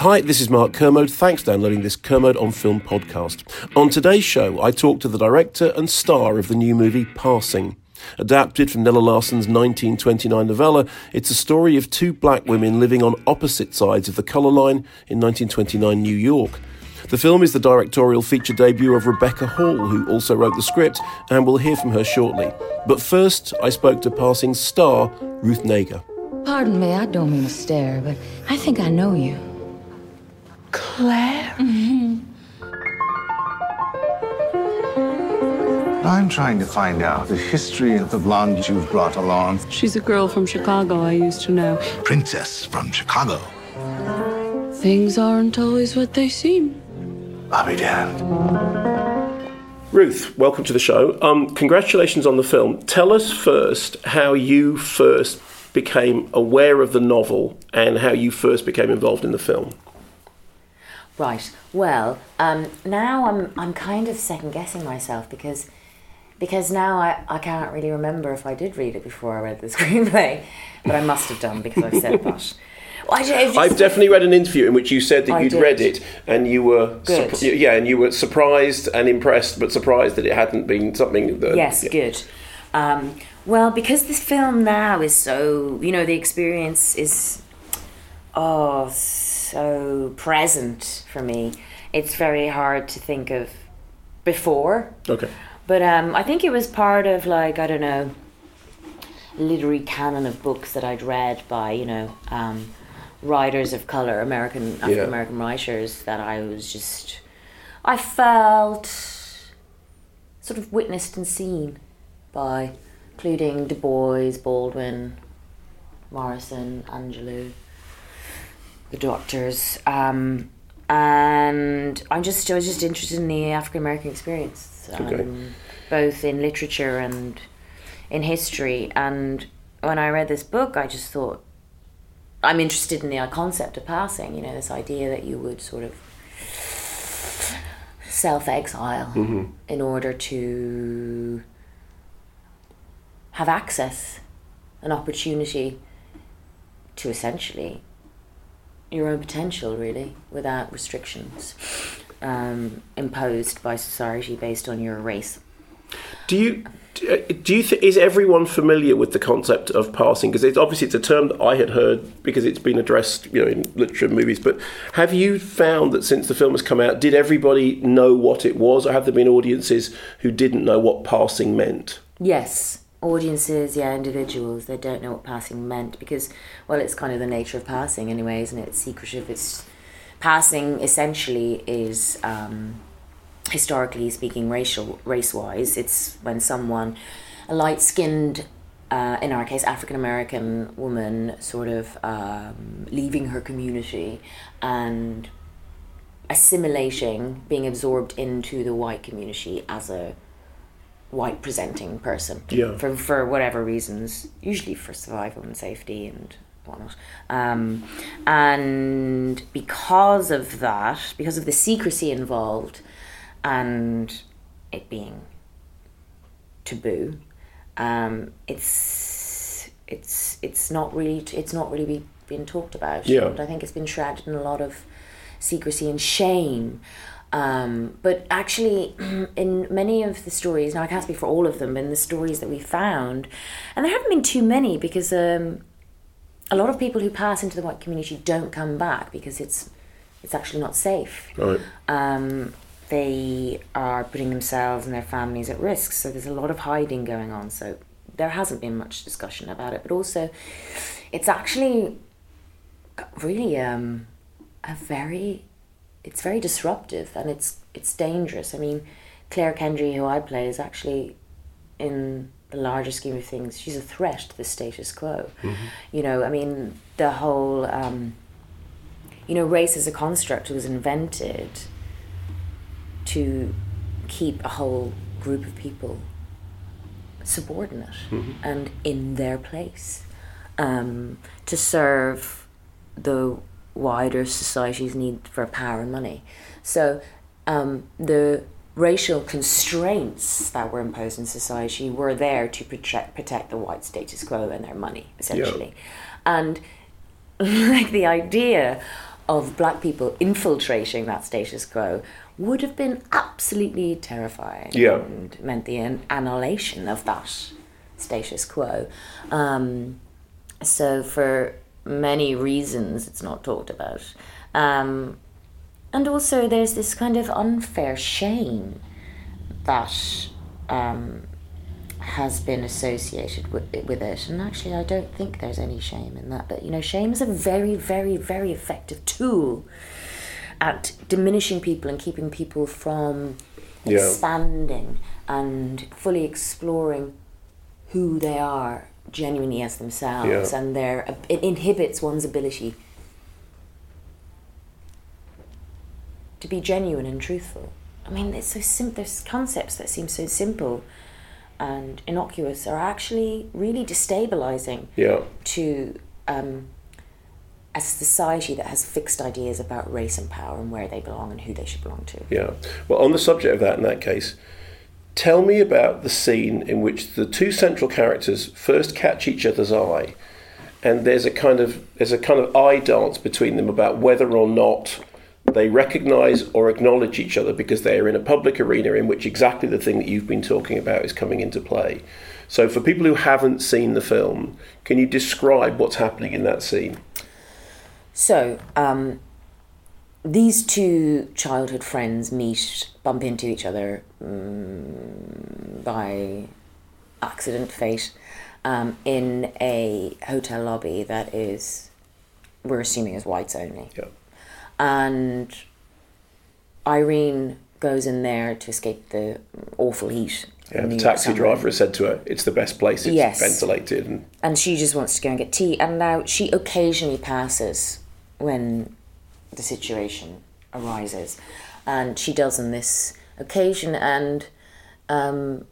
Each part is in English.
Hi, this is Mark Kermode. Thanks for downloading this Kermode on Film podcast. On today's show, I talk to the director and star of the new movie Passing. Adapted from Nella Larsen's 1929 novella, it's a story of two black women living on opposite sides of the colour line in 1929 New York. The film is the directorial feature debut of Rebecca Hall, who also wrote the script, and we'll hear from her shortly. But first, I spoke to Passing star Ruth Negga. Pardon me, I don't mean to stare, but I think I know you. Claire? I'm trying to find out the history of the blonde you've brought along. She's a girl from Chicago I used to know. Princess from Chicago. Things aren't always what they seem. I'll be damned. Ruth, welcome to the show. Um, congratulations on the film. Tell us first how you first became aware of the novel and how you first became involved in the film. Right. Well, um, now I'm I'm kind of second guessing myself because because now I, I can't really remember if I did read it before I read the screenplay, but I must have done because I've said that. Well, I, ju- it's just- I've definitely read an interview in which you said that I you'd did. read it and you were yeah, and you were surprised and impressed, but surprised that it hadn't been something that Yes, yeah. good. Um, well, because this film now is so, you know, the experience is, oh, so present for me. It's very hard to think of before. Okay. But um, I think it was part of, like, I don't know, literary canon of books that I'd read by, you know, um, writers of color, American, African American writers, that I was just, I felt sort of witnessed and seen by, including Du Bois, Baldwin, Morrison, Angelou, the doctors. Um, and I'm just, I was just interested in the African American experience, um, Okay. both in literature and in history. And when I read this book, I just thought, I'm interested in the concept of passing, you know, this idea that you would sort of self exile in order to have access, an opportunity to essentially your own potential, really, without restrictions um, imposed by society based on your race. Do you do you th- is everyone familiar with the concept of passing? Because it's obviously it's a term that I had heard because it's been addressed, you know, in literature and movies. But have you found that since the film has come out, did everybody know what it was, or have there been audiences who didn't know what passing meant? Yes, audiences, yeah, individuals, they don't know what passing meant because, well, it's kind of the nature of passing anyway, isn't it? It's secretive. It's passing essentially is, um, historically speaking, racial race wise. It's when someone, a light skinned, uh, in our case, African American woman, sort of um, leaving her community and assimilating, being absorbed into the white community as a white presenting person Yeah. for for whatever reasons, usually for survival and safety and whatnot. Um, and because of that, because of the secrecy involved, and it being taboo, um, it's it's it's not really it's not really be, being talked about. Yeah. And I think it's been shrouded in a lot of secrecy and shame. Um, but actually, in many of the stories, now I can't speak for all of them, but in the stories that we found, and there haven't been too many because um, a lot of people who pass into the white community don't come back because it's it's actually not safe. Right. Um, they are putting themselves and their families at risk, so there's a lot of hiding going on. So there hasn't been much discussion about it, but also it's actually really um, a very it's very disruptive and it's it's dangerous. I mean, Clare Kendry, who I play, is actually in the larger scheme of things, she's a threat to the status quo. Mm-hmm. You know, I mean, the whole um, you know, race as a construct was invented to keep a whole group of people subordinate Mhm. and in their place um, to serve the wider society's need for power and money. So um, the racial constraints that were imposed in society were there to protect, protect the white status quo and their money, essentially. And like the idea of black people infiltrating that status quo would have been absolutely terrifying Yeah. and meant the an- annihilation of that status quo. Um, so for many reasons, it's not talked about. Um, and also, there's this kind of unfair shame that um, has been associated with, with it. And actually, I don't think there's any shame in that. But, you know, shame is a very, very, very effective tool at diminishing people and keeping people from Yeah. expanding and fully exploring who they are genuinely as themselves Yeah. and their it inhibits one's ability to be genuine and truthful i mean it's so simple there's concepts that seem so simple and innocuous are actually really destabilizing Yeah. to um, a society that has fixed ideas about race and power and where they belong and who they should belong to Yeah. Well, on the subject of that, in that case, tell me about the scene in which the two central characters first catch each other's eye, and there's a kind of there's a kind of eye dance between them about whether or not they recognise or acknowledge each other because they are in a public arena in which exactly the thing that you've been talking about is coming into play. So, for people who haven't seen the film, can you describe what's happening in that scene? So, um, these two childhood friends meet, bump into each other um, by accident, fate, um, in a hotel lobby that is, we're assuming, is whites only. Yeah. And Irene goes in there to escape the awful heat. Yeah, the taxi driver has said to her, "It's the best place. It's Yes. ventilated." And and she just wants to go and get tea. And now she occasionally passes when the situation arises, and she does in this occasion, and um,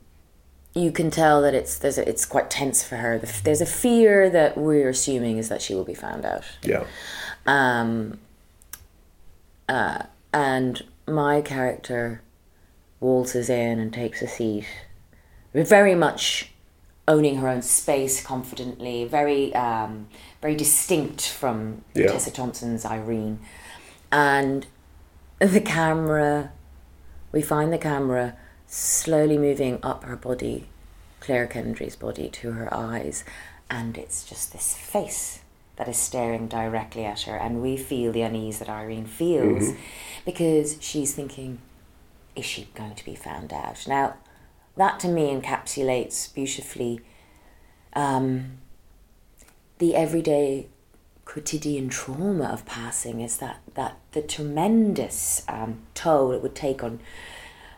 you can tell that it's there's a, it's quite tense for her. There's a fear that we're assuming is that she will be found out. yeah, Um, uh, and my character waltzes in and takes a seat, very much owning her own space confidently, very um, very distinct from Yeah. Tessa Thompson's Irene, and the camera. We find the camera slowly moving up her body, Clare Kendry's body, to her eyes, and it's just this face that is staring directly at her, and we feel the unease that Irene feels Mhm. because she's thinking, is she going to be found out? Now, that to me encapsulates beautifully um, the everyday quotidian trauma of passing is that, that the tremendous um, toll it would take on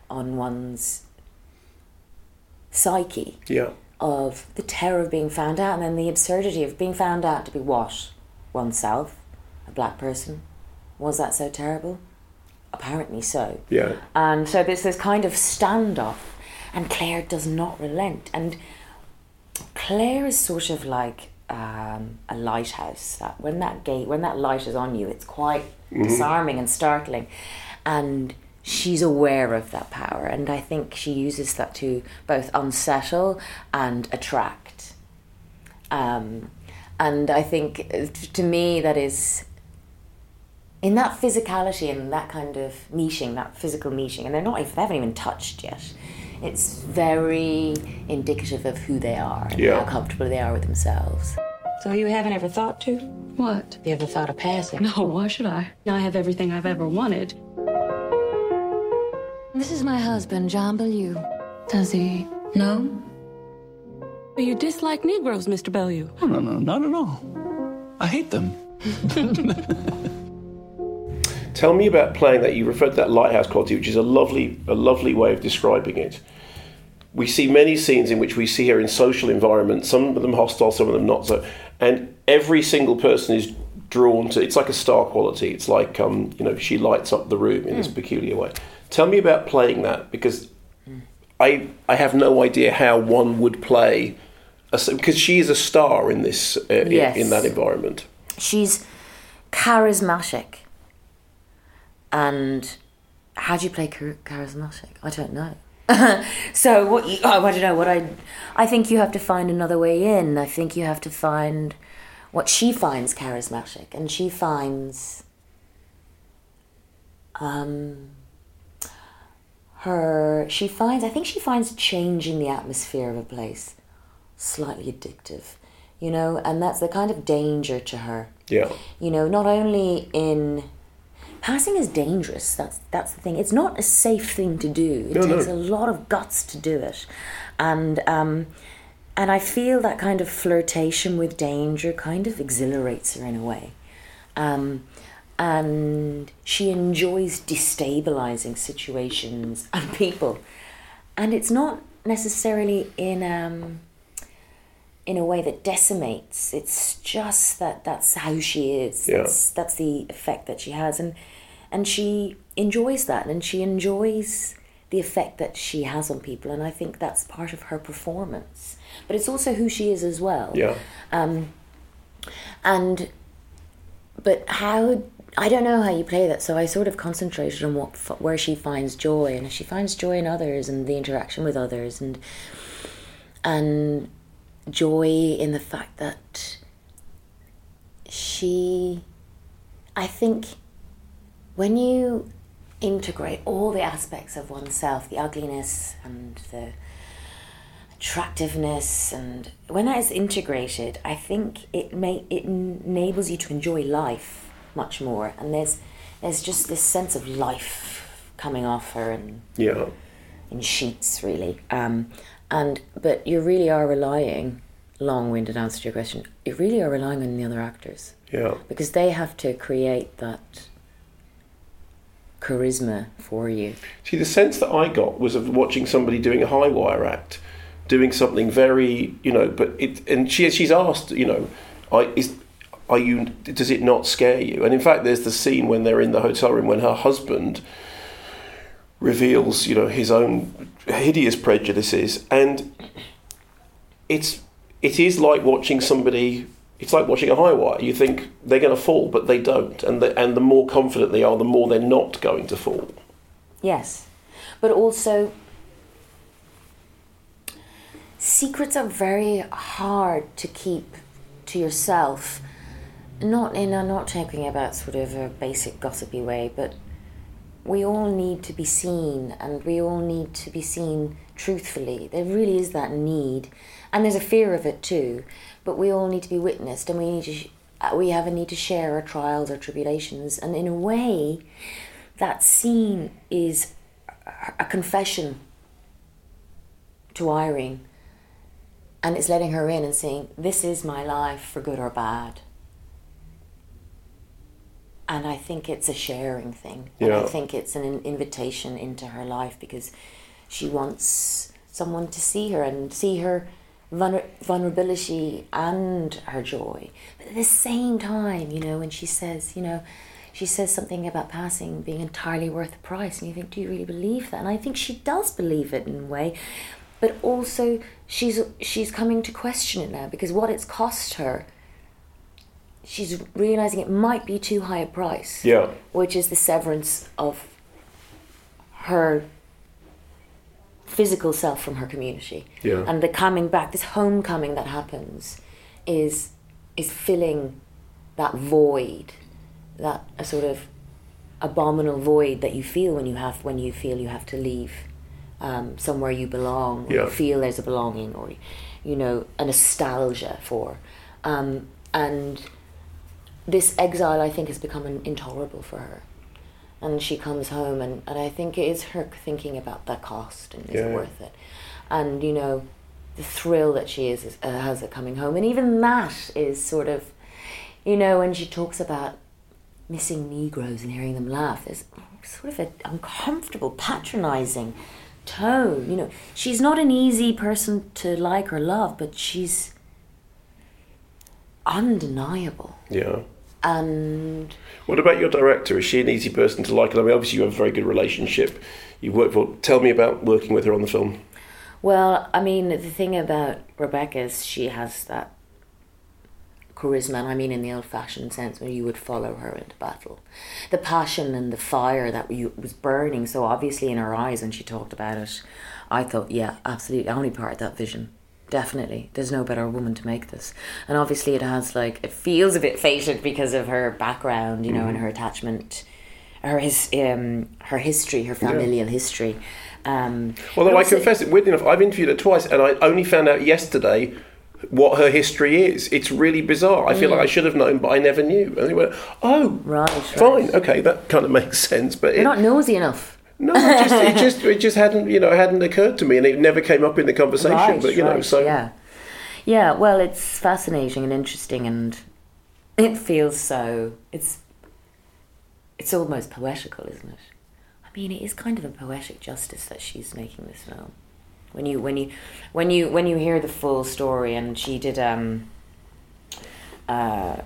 on one's psyche yeah, of the terror of being found out and then the absurdity of being found out to be what? Oneself, a black person. Was that so terrible? Apparently so. yeah. And so there's this kind of standoff, and Clare does not relent. And Clare is sort of like um, a lighthouse. That when that gate, when that light is on you, it's quite Mhm. disarming and startling. And she's aware of that power, and I think she uses that to both unsettle and attract. Um, and I think uh, to me that is in that physicality and that kind of meeting, that physical meeting, and they're not, they haven't even touched yet. It's very indicative of who they are and Yeah. how comfortable they are with themselves. So you haven't ever thought to? What? You ever thought of passing? No, why should I? I have everything I've ever wanted. This is my husband, John Bellew. Does he? No? You dislike Negroes, Mr. Bellew. No, no, no, not at all. I hate them. Tell me about playing that. You referred to that lighthouse quality, which is a lovely, a lovely way of describing it. We see many scenes in which we see her in social environments, some of them hostile, some of them not so, and every single person is drawn to. It's like a star quality. It's like um, you know she lights up the room in this peculiar way. Tell me about playing that because I I have no idea how one would play because she is a star in this uh, in- in that environment. She's charismatic. And how do you play charismatic? I don't know. so what you, oh, I don't know what I I think you have to find another way in. I think you have to find what she finds charismatic and she finds um her she finds I think she finds changing the atmosphere of a place slightly addictive. You know, and that's the kind of danger to her Yeah. you know not only in passing is dangerous that's that's the thing. It's not a safe thing to do. It No, no. takes a lot of guts to do it. And um and i feel that kind of flirtation with danger kind of exhilarates her in a way. Um and she enjoys destabilizing situations and people. And it's not necessarily in um in a way that decimates. It's just that that's how she is. Yeah. That's, that's the effect that she has, and and she enjoys that, and she enjoys the effect that she has on people, and I think that's part of her performance. But it's also who she is as well. Yeah. Um, and but how I don't know how you play that, so I sort of concentrated on what where she finds joy, and if she finds joy in others and the interaction with others, and and joy in the fact that she, I think, when you integrate all the aspects of oneself, the ugliness and the attractiveness and when that is integrated i think it may it enables you to enjoy life much more and there's there's just this sense of life coming off her and Yeah. in sheets really um and but you really are relying long-winded answer to your question you really are relying on the other actors Yeah. because they have to create that charisma for you See, the sense that I got was of watching somebody doing a high wire act, doing something very, you know, but it, and she, she's asked, you know, I, is, are you, does it not scare you? And in fact, there's the scene when they're in the hotel room when her husband reveals, you know, his own hideous prejudices, and it's, it is like watching somebody. It's like watching a high wire. You think they're going to fall, but they don't, and the, and the more confident they are, the more they're not going to fall. Yes, but also secrets are very hard to keep to yourself. Not in I'm not talking about sort of a basic gossipy way, but we all need to be seen, and we all need to be seen truthfully. There really is that need, and there's a fear of it too. But we all need to be witnessed, and we need to. Sh- uh, we have a need to share our trials, our tribulations, and in a way, that scene is a confession to Irene and it's letting her in and saying, This is my life for good or bad. And I think it's a sharing thing. And I think it's an invitation into her life because she wants someone to see her and see her vulner- vulnerability and her joy. But at the same time, you know, when she says, you know, she says something about passing being entirely worth the price, and you think, do you really believe that? And I think she does believe it in a way, but also she's she's coming to question it now because what it's cost her. She's realizing it might be too high a price. Yeah. Which is the severance of her physical self from her community. Yeah. And the coming back, this homecoming that happens, is is filling that void, that a sort of abominable void that you feel when you have when you feel you have to leave um, somewhere you belong, or Yeah. you feel there's a belonging, or you know, a nostalgia for, um, and this exile, I think, has become in- intolerable for her. And she comes home, and, and I think it is her thinking about that cost and is Yeah. it worth it? And, you know, the thrill that she is, is uh, has at coming home. And even that is sort of, you know, when she talks about missing Negroes and hearing them laugh, there's sort of an uncomfortable, patronizing tone. You know, she's not an easy person to like or love, but she's undeniable. Yeah. And What about your director? Is she an easy person to like? I mean, obviously you have a very good relationship. You work for. Tell me about working with her on the film. Well, I mean, the thing about Rebecca is she has that charisma, and I mean in the old-fashioned sense, where you would follow her into battle. The passion and the fire that you, was burning so obviously in her eyes when she talked about it, I thought, yeah, absolutely, I only part of that vision. Definitely, there's no better woman to make this, and obviously it has like it feels a bit fated because of her background, you know, and her attachment, her his um her history, her familial history. Um, Although I confess it, weirdly enough, I've interviewed her twice, and I only found out yesterday what her history is. It's really bizarre. I feel Mm. like I should have known, but I never knew. And they went, "Oh, right, fine, okay, that kind of makes sense." But You're it, not nosy enough. No, it just, it just it just hadn't you know hadn't occurred to me, and it never came up in the conversation. Right, but you know, so yeah, yeah. Well, it's fascinating and interesting, and it feels so. It's it's almost poetical, isn't it? I mean, it is kind of a poetic justice that she's making this film. When you when you when you when you hear the full story, and she did um, uh,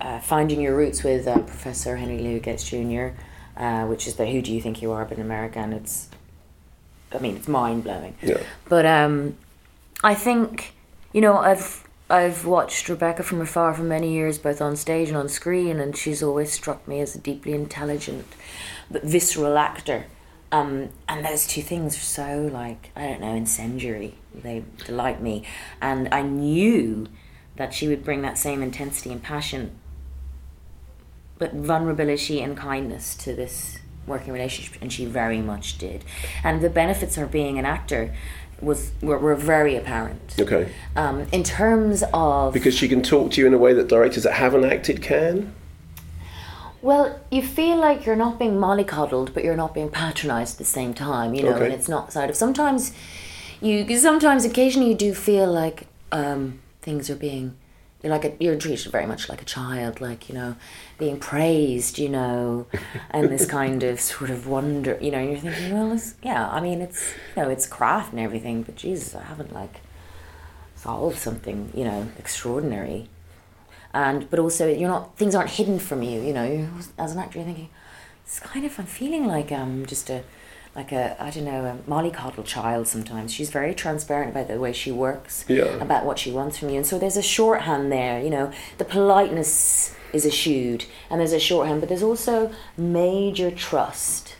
uh, finding your roots with uh, Professor Henry Louis Gates Jr., uh, which is the Who Do You Think You Are, but in America, and it's I mean, it's mind blowing. Yeah. But um, I think you know I've I've watched Rebecca from afar for many years, both on stage and on screen, and she's always struck me as a deeply intelligent, but visceral actor. Um, and those two things are so like I don't know incendiary. They delight me, and I knew that she would bring that same intensity and passion, but vulnerability and kindness to this working relationship, and she very much did. And the benefits of being an actor was were, were very apparent. okay, Um, in terms of because she can talk to you in a way that directors that haven't acted can. Well, you feel like you're not being mollycoddled, but you're not being patronised at the same time, you know, Okay. and it's not sort of sometimes you sometimes occasionally you do feel like um, things are being like a, you're treated very much like a child, like you know, being praised, you know, and this kind of sort of wonder, you know, you're thinking, well, it's, yeah, I mean, it's you know, it's craft and everything, but Jesus, I haven't like solved something, you know, extraordinary. And but also you're not things aren't hidden from you you know. As an actor you're thinking it's kind of i'm feeling like I'm um just a like a i don't know a mollycoddle child sometimes. She's very transparent about the way she works Yeah. about what she wants from you. And so there's a shorthand there you know. The politeness is eschewed and there's a shorthand but there's also major trust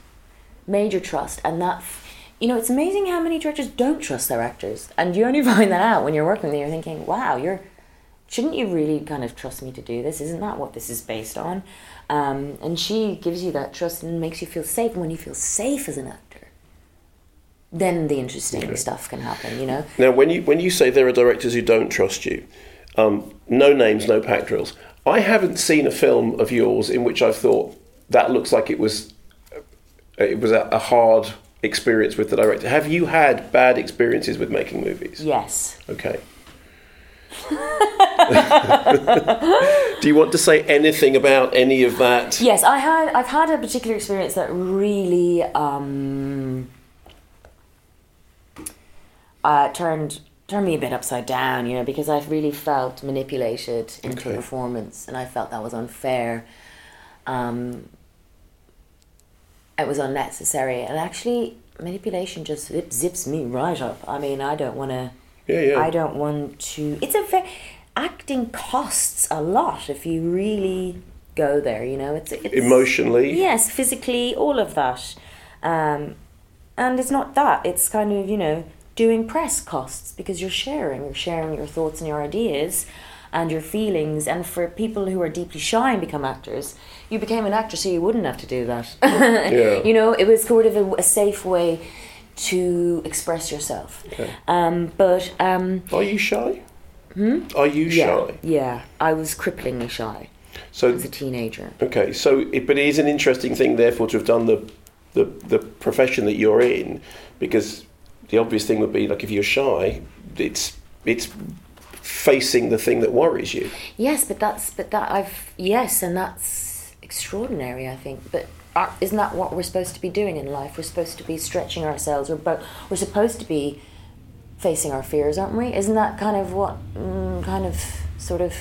major trust. And that you know it's amazing how many directors don't trust their actors. And you only find that out when you're working with them you're thinking wow you're shouldn't you really kind of trust me to do this? Isn't that what this is based on? Um, and she gives you that trust and makes you feel safe. And when you feel safe as an actor, then the interesting stuff can happen, you know? Now, when you when you say there are directors who don't trust you, um, no names, no pack drills. I haven't seen a film of yours in which I've thought that looks like it was it was a, a hard experience with the director. Have you had bad experiences with making movies? Yes. Okay. Do you want to say anything about any of that? Yes, I had. I've had a particular experience that really um, uh, turned turned me a bit upside down. You know, because I really felt manipulated into Okay. performance, and I felt that was unfair. Um, it was unnecessary, and actually, manipulation just zips me right up. I mean, I don't want to. Yeah, yeah. I don't want to. It's a very acting costs a lot if you really go there. You know, it's, it's Emotionally? Yes, physically, all of that, um, and it's not that. It's kind of you know doing press costs because you're sharing, you're sharing your thoughts and your ideas, and your feelings. And for people who are deeply shy and become actors, you became an actor so you wouldn't have to do that. Yeah. You know, it was sort of a, a safe way to express yourself. Okay. Um, but um, Are you shy? Hmm? Are you yeah, shy? Yeah, I was cripplingly shy So as a teenager. Okay, so it, but it is an interesting thing, therefore, to have done the, the the profession that you're in, because the obvious thing would be like if you're shy, it's it's facing the thing that worries you. Yes, but that's but that I've yes, and that's extraordinary. I think, but are, isn't that what we're supposed to be doing in life? We're supposed to be stretching ourselves. We're bo- we're supposed to be facing our fears, aren't we? Isn't that kind of what mm, kind of sort of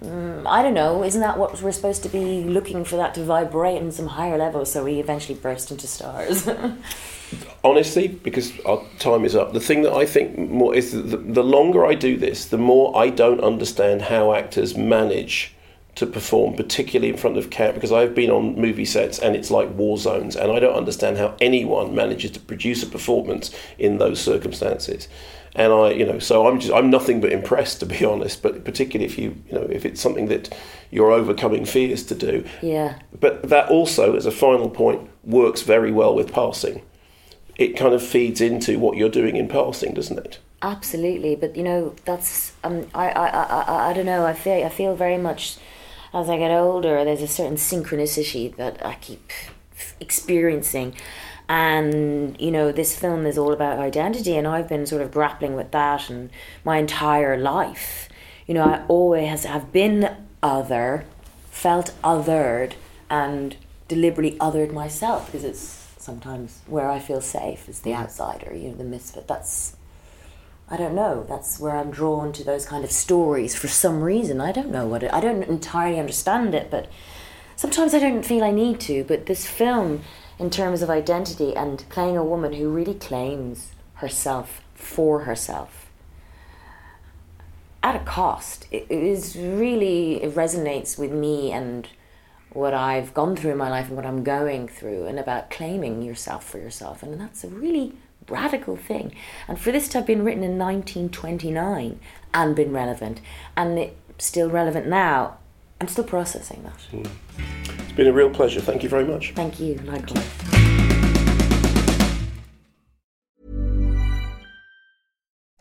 mm, I don't know. Isn't that what we're supposed to be looking for that to vibrate in some higher level so we eventually burst into stars? Honestly, because our time is up. The thing that I think more is the, the longer I do this, the more I don't understand how actors manage to perform, particularly in front of camera, because I've been on movie sets and it's like war zones, and I don't understand how anyone manages to produce a performance in those circumstances. And I, you know, so I'm just I'm nothing but impressed to be honest. But particularly if you, you know, if it's something that you're overcoming fears to do. yeah. But that also, as a final point, works very well with passing. It kind of feeds into what you're doing in passing, doesn't it? Absolutely, but you know that's um I I I I, I don't know. I feel I feel very much as I get older. There's a certain synchronicity that I keep experiencing, and you know this film is all about identity, and I've been sort of grappling with that and my entire life. You know, I always have been other, felt othered, and deliberately othered myself because it's sometimes where I feel safe is the outsider, you know, the misfit. That's I don't know. That's where I'm drawn to those kind of stories for some reason. I don't know what it, I don't entirely understand it, but sometimes I don't feel I need to. But this film, in terms of identity and playing a woman who really claims herself for herself at a cost, it, it is really it resonates with me and what I've gone through in my life and what I'm going through, and about claiming yourself for yourself. And that's a really radical thing. And for this to have been written in 1929 and been relevant, and it still relevant now, I'm still processing that. Hmm. It's been a real pleasure. Thank you very much. Thank you, likewise.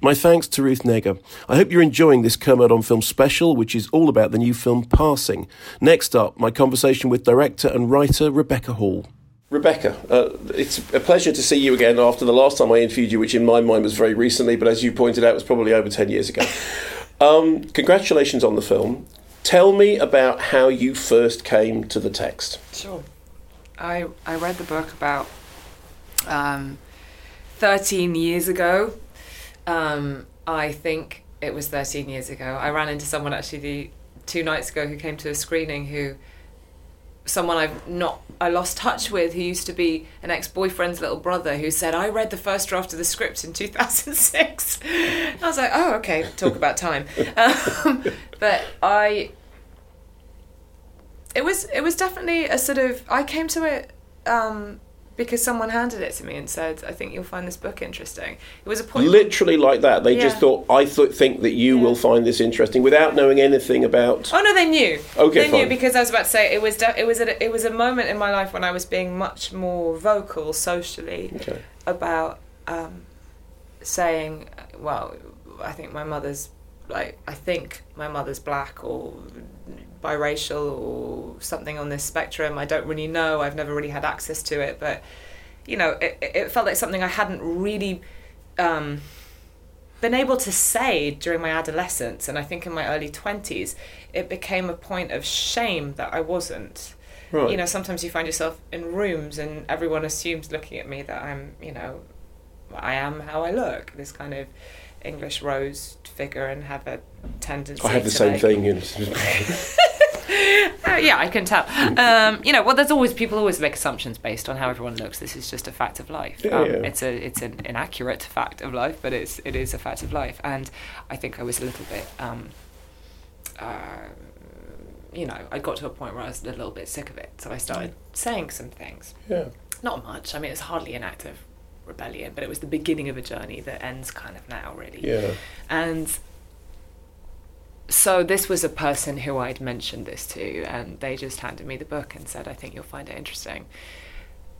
My thanks to Ruth Negga. I hope you're enjoying this Kermode on Film special, which is all about the new film Passing. Next up, my conversation with director and writer Rebecca Hall. Rebecca, uh, it's a pleasure to see you again after the last time I interviewed you, which in my mind was very recently, but as you pointed out, was probably over 10 years ago. Um, congratulations on the film. Tell me about how you first came to the text. Sure. I I read the book about um, 13 years ago. Um, I think it was 13 years ago. I ran into someone actually the, two nights ago who came to a screening who someone I've not I lost touch with who used to be an ex-boyfriend's little brother who said I read the first draft of the script in 2006. I was like, oh okay, talk about time. Um, but I it was it was definitely a sort of I came to it um, because someone handed it to me and said, "I think you'll find this book interesting." It was a point. Literally like that. They just thought, I th- think that you will find this interesting without knowing anything about. Oh no, they knew. Okay, they knew fine. because I was about to say it was de- it was a, it was a moment in my life when I was being much more vocal socially Okay. about um, saying, well, I think my mother's like I think my mother's black or biracial or something on this spectrum. I don't really know. I've never really had access to it, but you know, it, it felt like something I hadn't really. Um, been able to say during my adolescence and I think in my early 20s, it became a point of shame that I wasn't. Right. You know, sometimes you find yourself in rooms and everyone assumes looking at me that I'm, you know, I am how I look, this kind of English rose figure and have a tendency I have the same like- thing. Yeah, I can tell. Um, you know, well, there's always people always make assumptions based on how everyone looks. This is just a fact of life. Yeah, um, yeah. It's a it's an inaccurate fact of life, but it's it is a fact of life. And I think I was a little bit, um, uh, you know, I got to a point where I was a little bit sick of it, so I started saying some things. Yeah. Not much. I mean, it's hardly an act of rebellion, but it was the beginning of a journey that ends kind of now, really. Yeah. And so this was a person who I'd mentioned this to, and they just handed me the book and said, "I think you'll find it interesting."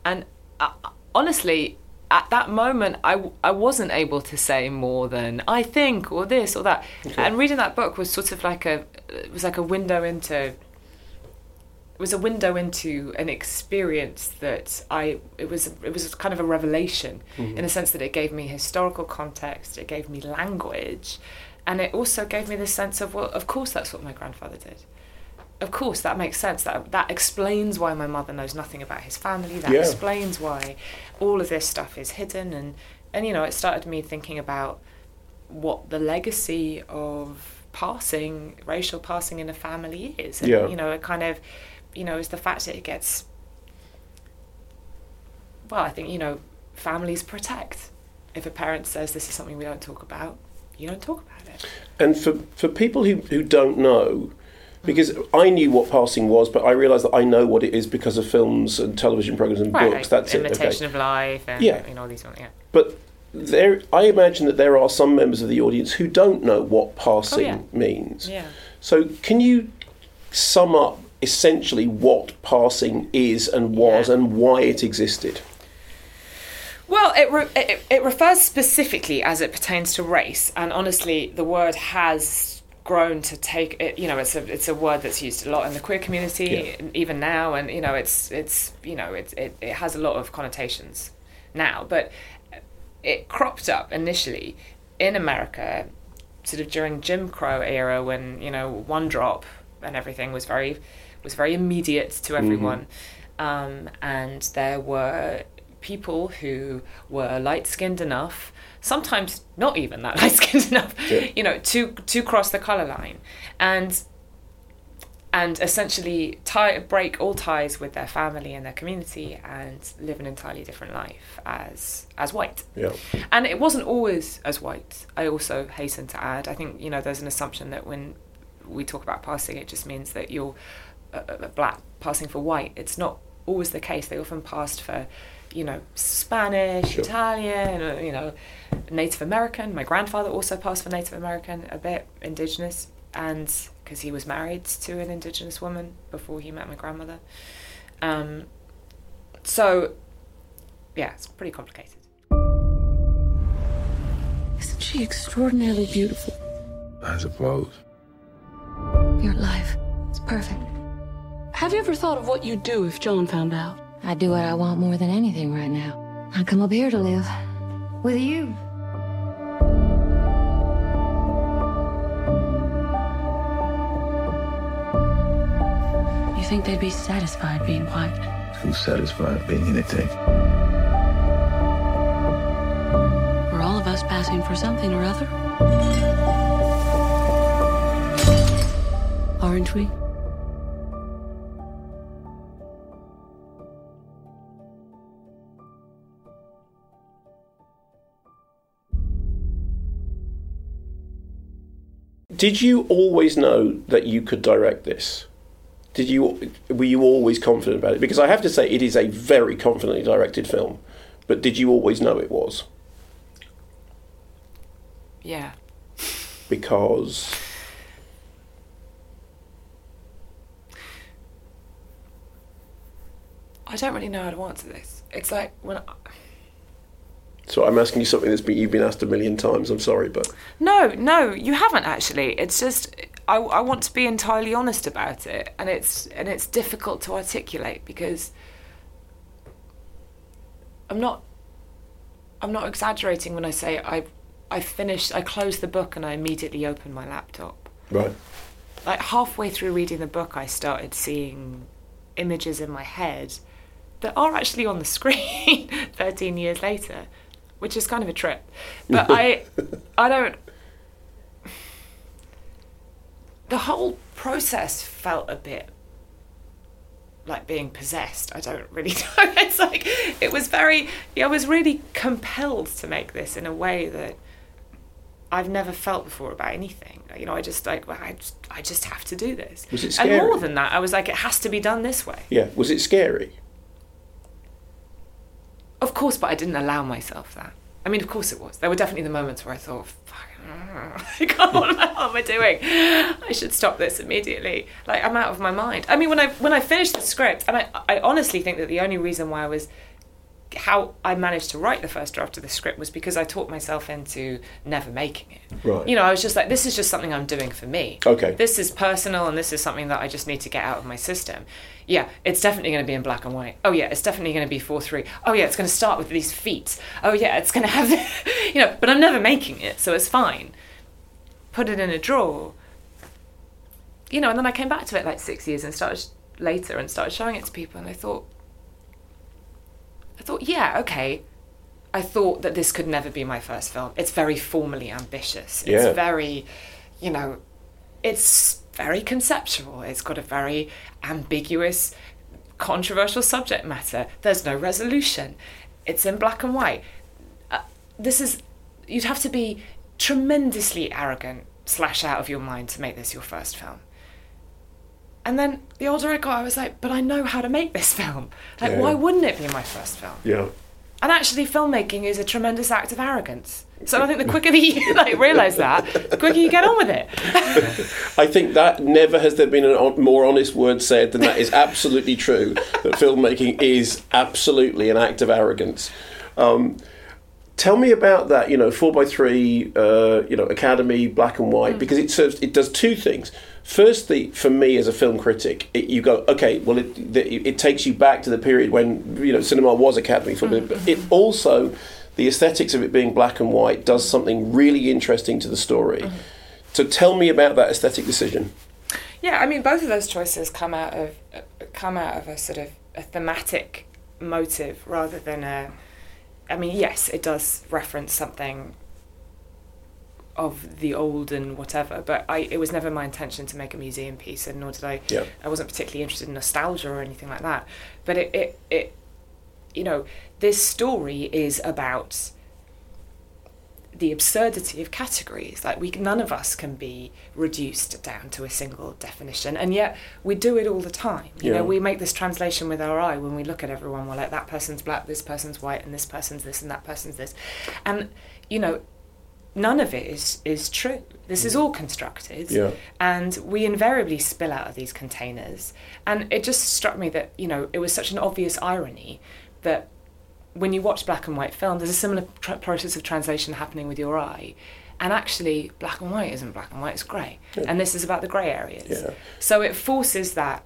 And uh, honestly, at that moment, I I wasn't able to say more than I think or this or that. And reading that book was sort of like a it was like a window into it was a window into an experience that I it was it was kind of a revelation Mhm. in the sense that it gave me historical context, it gave me language, and it also gave me this sense of well, of course that's what my grandfather did. Of course that makes sense. That that explains why my mother knows nothing about his family. That Yeah. explains why all of this stuff is hidden and and you know it started me thinking about what the legacy of passing racial passing in a family is and Yeah. you know it kind of you know is the fact that it gets well i think you know families protect if a parent says this is something we don't talk about you don't talk about it And for, for people who, who don't know, because I knew what passing was, but I realised that I know what it is because of films and television programs and right books. That's it. imitation Okay. of life and Yeah. you know all these ones yeah But there, I imagine that there are some members of the audience who don't know what passing Oh, yeah. means. yeah So, can you sum up essentially what passing is and was and why it existed? Well, it, re- it it refers specifically as it pertains to race, and honestly, the word has grown to take it. You know, it's a it's a word that's used a lot in the queer community, even now, and you know, it's it's you know, it, it it has a lot of connotations now, but it cropped up initially in America, sort of during Jim Crow era, when you know one drop and everything was very was very immediate to everyone, um, and there were people who were light skinned enough, sometimes not even that light skinned enough, Yeah. you know, to to cross the color line, and and essentially tie break all ties with their family and their community and live an entirely different life as as white. Yeah. And it wasn't always as white. I also hasten to add. I think you know there's an assumption that when we talk about passing, it just means that you're a, a black passing for white. It's not always the case. They often passed for, you know, Spanish, Sure. Italian, you know, Native American. My grandfather also passed for Native American, a bit indigenous, and because he was married to an indigenous woman before he met my grandmother. Um, so, yeah, it's pretty complicated. Isn't she extraordinarily beautiful? I suppose. Your life is perfect. Have you ever thought of what you'd do if John found out? I do what I want more than anything right now. I come up here to live. With you. You think they'd be satisfied being white? Who's satisfied being anything? We're all of us passing for something or other? Aren't we? Did you always know that you could direct this? did you were you always confident about it? Because I have to say, it is a very confidently directed film. But did you always know it was? Yeah. Because I don't really know how to answer this. It's like when I, so I'm asking you something that's been you've been asked a million times. I'm sorry, but No, no, you haven't actually. It's just I, I want to be entirely honest about it, and it's and it's difficult to articulate because I'm not I'm not exaggerating when I say I I finished I closed the book and I immediately opened my laptop. right. Like halfway through reading the book, I started seeing images in my head that are actually on the screen 13 years later, which is kind of a trip. But I I don't the whole process felt a bit like being possessed. I don't really know. It's like it was very. I was really compelled to make this in a way that I've never felt before about anything. You know, I just like well, I just I just have to do this. Was it And more than that, I was like, it has to be done this way. Yeah. Was it scary? Of course, but I didn't allow myself that. I mean, of course it was. There were definitely the moments where I thought, fuck, I- what am I doing? I should stop this immediately. Like, I'm out of my mind. I mean, when I when I finished the script, and I, I honestly think that the only reason why I was how I managed to write the first draft of the script was because I talked myself into never making it. Right. You know, I was just like, this is just something I'm doing for me. Okay. This is personal and this is something that I just need to get out of my system. Yeah, it's definitely going to be in black and white. Oh, yeah, it's definitely going to be 4 3. Oh, yeah, it's going to start with these feet. Oh, yeah, it's going to have, you know, but I'm never making it, so it's fine. Put it in a drawer. You know, and then I came back to it like six years and started later and started showing it to people, and I thought, I thought, yeah, okay. I thought that this could never be my first film. It's very formally ambitious. It's Yeah. very, you know, it's very conceptual. It's got a very ambiguous, controversial subject matter. There's no resolution. It's in black and white. Uh, this is, you'd have to be tremendously arrogant slash out of your mind to make this your first film. And then the older I got, I was like, but I know how to make this film. Like, Yeah. why wouldn't it be my first film? Yeah. And actually, filmmaking is a tremendous act of arrogance. So I think the quicker that you like realize that, the quicker you get on with it. I think that never has there been a more honest word said than that is absolutely true. that filmmaking is absolutely an act of arrogance. Um, tell me about that. You know, four by three. Uh, you know, Academy black and white mm. because it serves. It does two things. Firstly, for me as a film critic, it, you go okay. Well, it, the, it takes you back to the period when you know cinema was Academy film. Mm. But it also the aesthetics of it being black and white does something really interesting to the story. Mm-hmm. So tell me about that aesthetic decision. Yeah, I mean, both of those choices come out of come out of a sort of a thematic motive rather than a. I mean, yes, it does reference something of the old and whatever, but I it was never my intention to make a museum piece, and nor did I. Yeah. I wasn't particularly interested in nostalgia or anything like that. But it it, it you know, this story is about the absurdity of categories. Like we, none of us can be reduced down to a single definition, and yet we do it all the time. You Yeah. know, we make this translation with our eye when we look at everyone. We're like, that person's black, this person's white, and this person's this, and that person's this, and you know, none of it is is true. This is mm. all constructed, Yeah. and we invariably spill out of these containers. And it just struck me that you know it was such an obvious irony that when you watch black and white film, there's a similar tr- process of translation happening with your eye. And actually, black and white isn't black and white, it's grey. Yeah. And this is about the grey areas. Yeah. So it forces that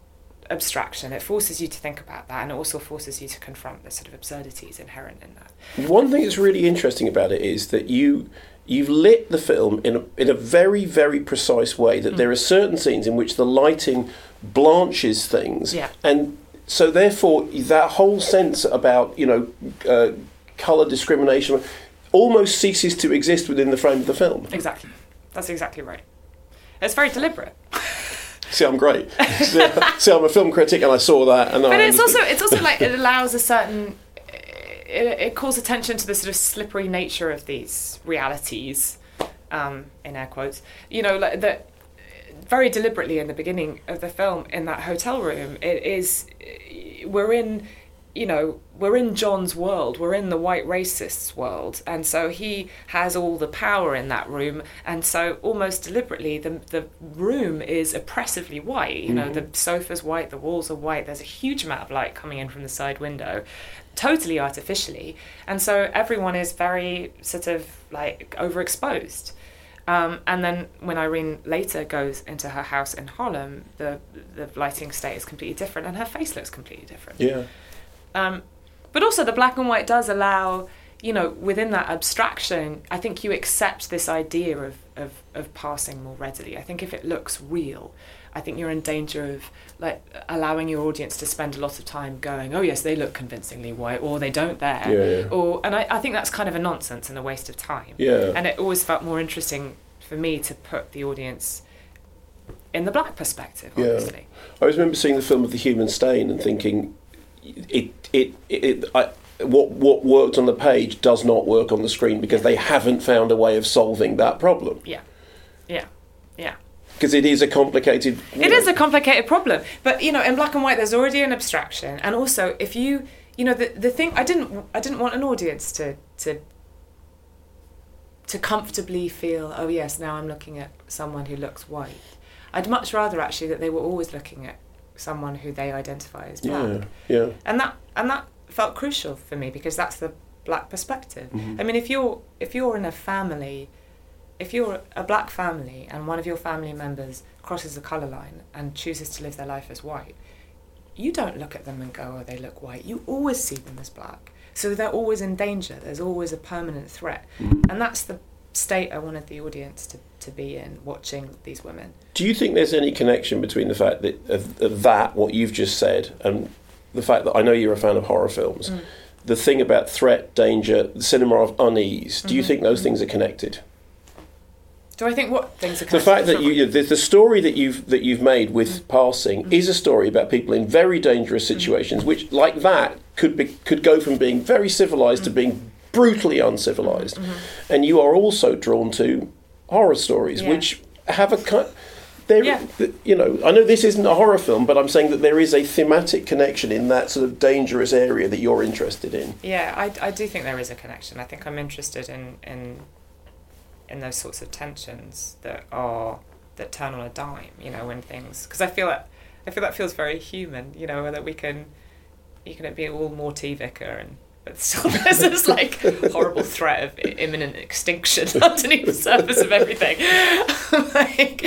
abstraction, it forces you to think about that, and it also forces you to confront the sort of absurdities inherent in that. One thing that's really interesting about it is that you you've lit the film in a, in a very very precise way. That mm. there are certain scenes in which the lighting blanches things, Yeah. and so therefore that whole sense about you know uh, color discrimination almost ceases to exist within the frame of the film. Exactly. That's exactly right. It's very deliberate. See, I'm great. see, see, I'm a film critic, and I saw that, and but I it's also it's also like it allows a certain it, it calls attention to the sort of slippery nature of these realities um, in air quotes you know like that very deliberately in the beginning of the film in that hotel room. It is we're in you know, we're in John's world, we're in the white racist's world, and so he has all the power in that room, and so almost deliberately, the the room is oppressively white. You know, Mhm. the sofa's white, the walls are white. There's a huge amount of light coming in from the side window, totally artificially, and so everyone is very sort of like overexposed. Um, and then when Irene later goes into her house in Harlem, the the lighting state is completely different, and her face looks completely different. Yeah. Um, but also, the black and white does allow, you know, within that abstraction, I think you accept this idea of, of, of passing more readily. I think if it looks real, I think you're in danger of like allowing your audience to spend a lot of time going, oh yes, they look convincingly white, or they don't there, Yeah, yeah. or and I, I think that's kind of a nonsense and a waste of time. Yeah. And it always felt more interesting for me to put the audience in the black perspective, obviously. Yeah. I always remember seeing the film of The Human Stain and thinking, it, it, it, I, what, what worked on the page does not work on the screen because they haven't found a way of solving that problem. Yeah, yeah. Because it is a complicated. It is a complicated problem, but you know, in black and white, there's already an abstraction, and also if you, you know, the the thing I didn't I didn't want an audience to to to comfortably feel, oh yes, now I'm looking at someone who looks white. I'd much rather actually that they were always looking at someone who they identify as black, Yeah, yeah. and that and that felt crucial for me because that's the black perspective. Mhm. I mean, if you're if you're in a family if you're a black family and one of your family members crosses the colour line and chooses to live their life as white, you don't look at them and go, oh, they look white. You always see them as black. So they're always in danger. There's always a permanent threat. And that's the state I wanted the audience to, to be in watching these women. Do you think there's any connection between the fact that of, of that, what you've just said, and the fact that I know you're a fan of horror films? Mm. The thing about threat, danger, the cinema of unease. Do you Mhm. think those things are connected? Do I think what things are The fact that you the, the story that you've that you've made with Mm. passing is a story about people in very dangerous situations, which like that could be could go from being very civilized to Mm. being brutally uncivilized, Mm-hmm. and you are also drawn to horror stories, Yeah. which have a kind. There, Yeah. you know, I know this isn't a horror film, but I'm saying that there is a thematic connection in that sort of dangerous area that you're interested in. Yeah, I, I do think there is a connection. I think I'm interested in, in in those sorts of tensions that are that turn on a dime. You know, when things because I feel that I feel that feels very human. You know, that we can you can be all Morty Vicar and but still there's this like horrible threat of imminent extinction underneath the surface of everything. like,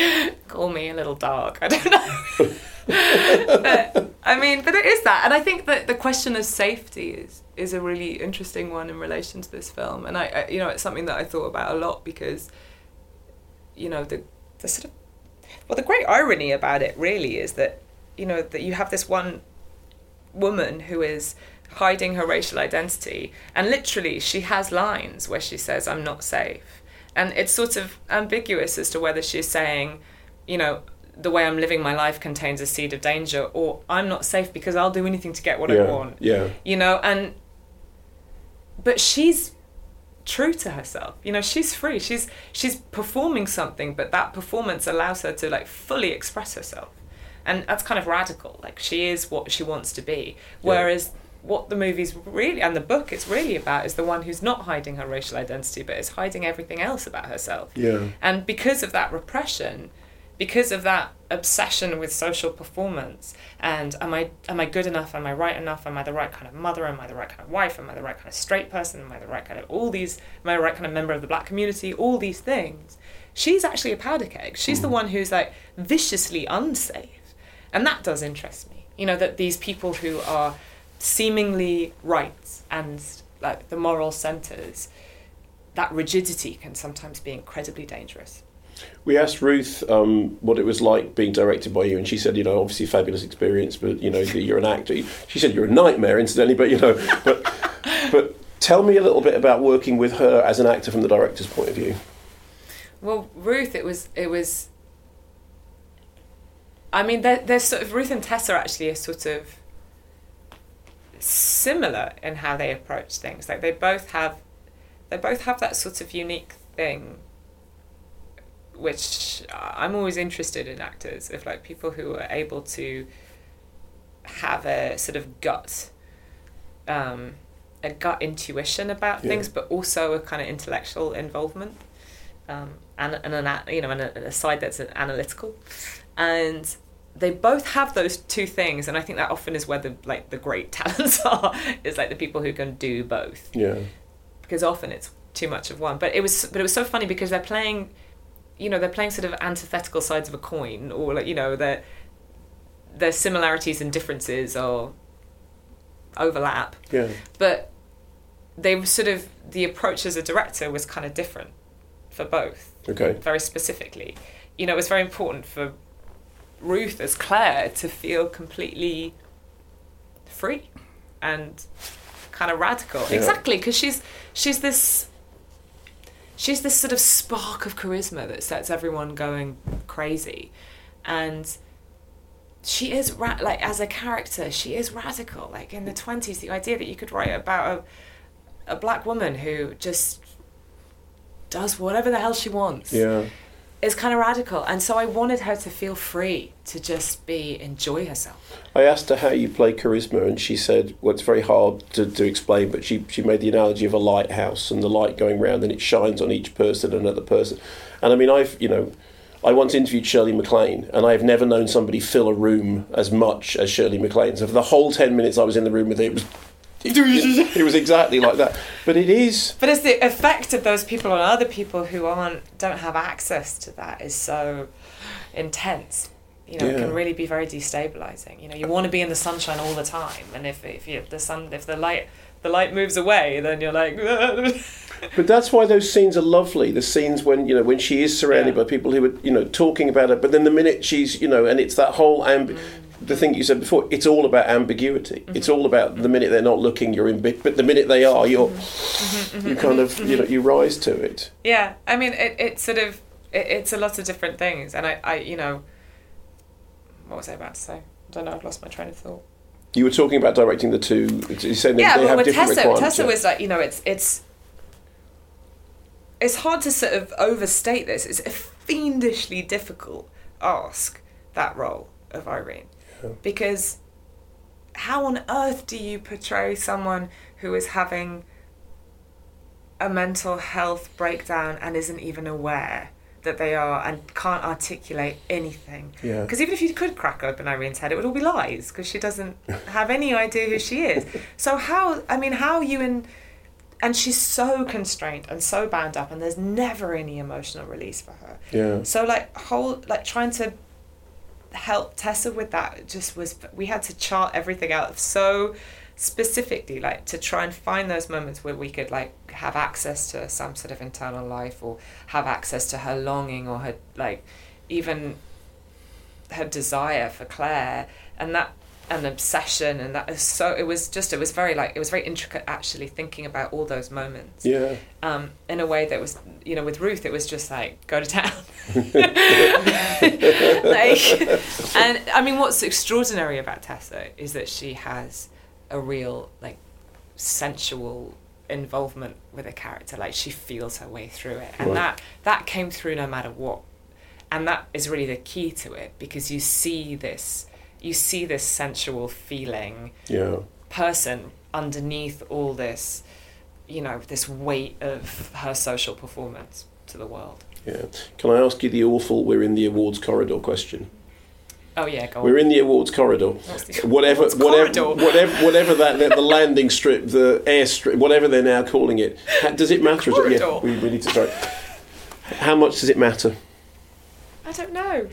call me a little dark. I don't know. But I mean, but it is that, and I think that the question of safety is is a really interesting one in relation to this film, and I, I you know, it's something that I thought about a lot because, you know, the the sort of well, the great irony about it really is that you know that you have this one woman who is hiding her racial identity, and literally she has lines where she says, "I'm not safe," and it's sort of ambiguous as to whether she's saying, you know. The way I'm living my life contains a seed of danger, or I'm not safe because I'll do anything to get what I want. yeah. you know and but she's true to herself. You know she's free. She's she's performing something but that performance allows her to like fully express herself. And that's kind of radical. Like she is what she wants to be. Whereas what the movie's really and the book it's really about is the one who's not hiding her racial identity but is hiding everything else about herself. Yeah. and because of that repression, because of that obsession with social performance, and am I am I good enough? Am I right enough? Am I the right kind of mother? Am I the right kind of wife? Am I the right kind of straight person? Am I the right kind of all these? Am I the right kind of member of the black community? All these things. She's actually a powder keg. She's the mm. one who's like viciously unsafe, and that does interest me. You know that these people who are seemingly right and like the moral centers, that rigidity can sometimes be incredibly dangerous. We asked Ruth um, what it was like being directed by you, and she said, you know, obviously fabulous experience, but you know, you're an actor. She said you're a nightmare, incidentally, but you know, but but tell me a little bit about working with her as an actor from the director's point of view. Well, Ruth, it was it was. I mean, there, there's sort of Ruth and Tessa actually are sort of similar in how they approach things. Like they both have, they both have that sort of unique thing. Which I'm always interested in actors, if like people who are able to have a sort of gut, um, a gut intuition about Yeah. things, but also a kind of intellectual involvement, um, and and an a- you know and a, a side that's analytical, and they both have those two things, and I think that often is where the like the great talents are, is like the people who can do both Yeah. because often it's too much of one. But it was but it was so funny because they're playing, you know, they're playing sort of antithetical sides of a coin, or like you know, their their similarities and differences or overlap. Yeah. But they were sort of the approach as a director was kind of different for both. Okay. Very specifically, you know, it was very important for Ruth as Clare to feel completely free and kind of radical. Yeah. Exactly, because she's she's this she's this sort of spark of charisma that sets everyone going crazy, and she is ra- like as a character, she is radical. Like in the twenties, the idea that you could write about a a black woman who just does whatever the hell she wants Yeah. Is kind of radical, and so I wanted her to feel free to just be enjoy herself. I asked her how you play charisma, and she said, "Well, it's very hard to, to explain." But she she made the analogy of a lighthouse and the light going round, and it shines on each person, and another person. And I mean, I've you know, I once interviewed Shirley MacLaine, and I've never known somebody fill a room as much as Shirley MacLaine. So for the whole ten minutes I was in the room with it, it was. It, it was exactly like that, but it is. But it's the effect of those people on other people who aren't don't have access to that is so intense. You know, it can really be very destabilizing. You know, you want to be in the sunshine all the time, and if if you, the sun if the light the light moves away, then you're like. But that's why those scenes are lovely. The scenes when you know when she is surrounded by people who are you know talking about her, but then the minute she's you know, and it's that whole amb- mm. The thing you said before. It's all about ambiguity. Mm-hmm. It's all about the minute they're not looking, you're in big, but the minute they are, you're mm-hmm. Mm-hmm. you kind of you know you rise to it. Yeah, I mean, it, it's sort of it, it's a lot of different things, and I, I, you know, what was I about to say? I don't know. I've lost my train of thought. You were talking about directing the two. You said they, yeah, they but have with different Tessa, requirements. Tessa yeah. was like, you know, it's it's it's hard to sort of overstate this. It's a fiendishly difficult ask that role of Irene, because how on earth do you portray someone who is having a mental health breakdown and isn't even aware that they are and can't articulate anything? Yeah. Because even if you could crack open Irene's head, it would all be lies because she doesn't have any idea who she is. So how? I mean, how you in? And she's so constrained and so bound up, and there's never any emotional release for her. Yeah. So like whole like trying to help Tessa with that just was we had to chart everything out so specifically like to try and find those moments where we could like have access to some sort of internal life or have access to her longing or her like even her desire for Clare. And that an obsession and that is so it was just it was very like it was very intricate actually thinking about all those moments Yeah. um, in a way that was, you know, with Ruth, it was just like go to town. like, and I mean, what's extraordinary about Tessa is that she has a real like sensual involvement with a character. Like she feels her way through it, and Right. that that came through no matter what. And that is really the key to it because you see this, you see this sensual feeling Yeah. person underneath all this, you know, this weight of her social performance to the world. Yeah. Can I ask you the awful "we're in the awards corridor" question? Oh yeah, go on. We're in the awards corridor. The Whatever, awards whatever, corridor? whatever, whatever that the landing strip, the air strip, whatever they're now calling it. Does it matter? at all? Yeah, we, we need to. Sorry. How much does it matter? I don't know.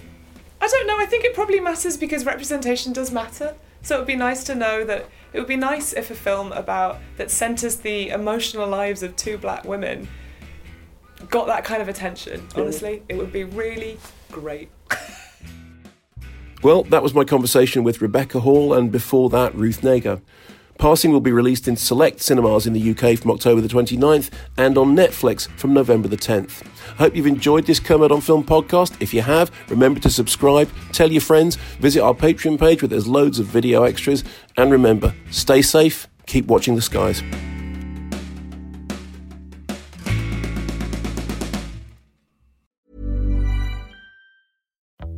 I don't know. I think it probably matters because representation does matter. So it would be nice to know that it would be nice if a film about that centers the emotional lives of two black women got that kind of attention. Honestly, it would be really great. Well, that was my conversation with Rebecca Hall, and before that, Ruth Negga. Passing will be released in select cinemas in the UK from October the 29th and on Netflix from November the 10th. I hope you've enjoyed this Kermode on Film podcast. If you have, remember to subscribe, tell your friends, visit our Patreon page where there's loads of video extras, and remember, stay safe, keep watching the skies.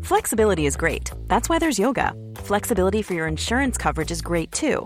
Flexibility is great. That's why there's yoga. Flexibility for your insurance coverage is great too.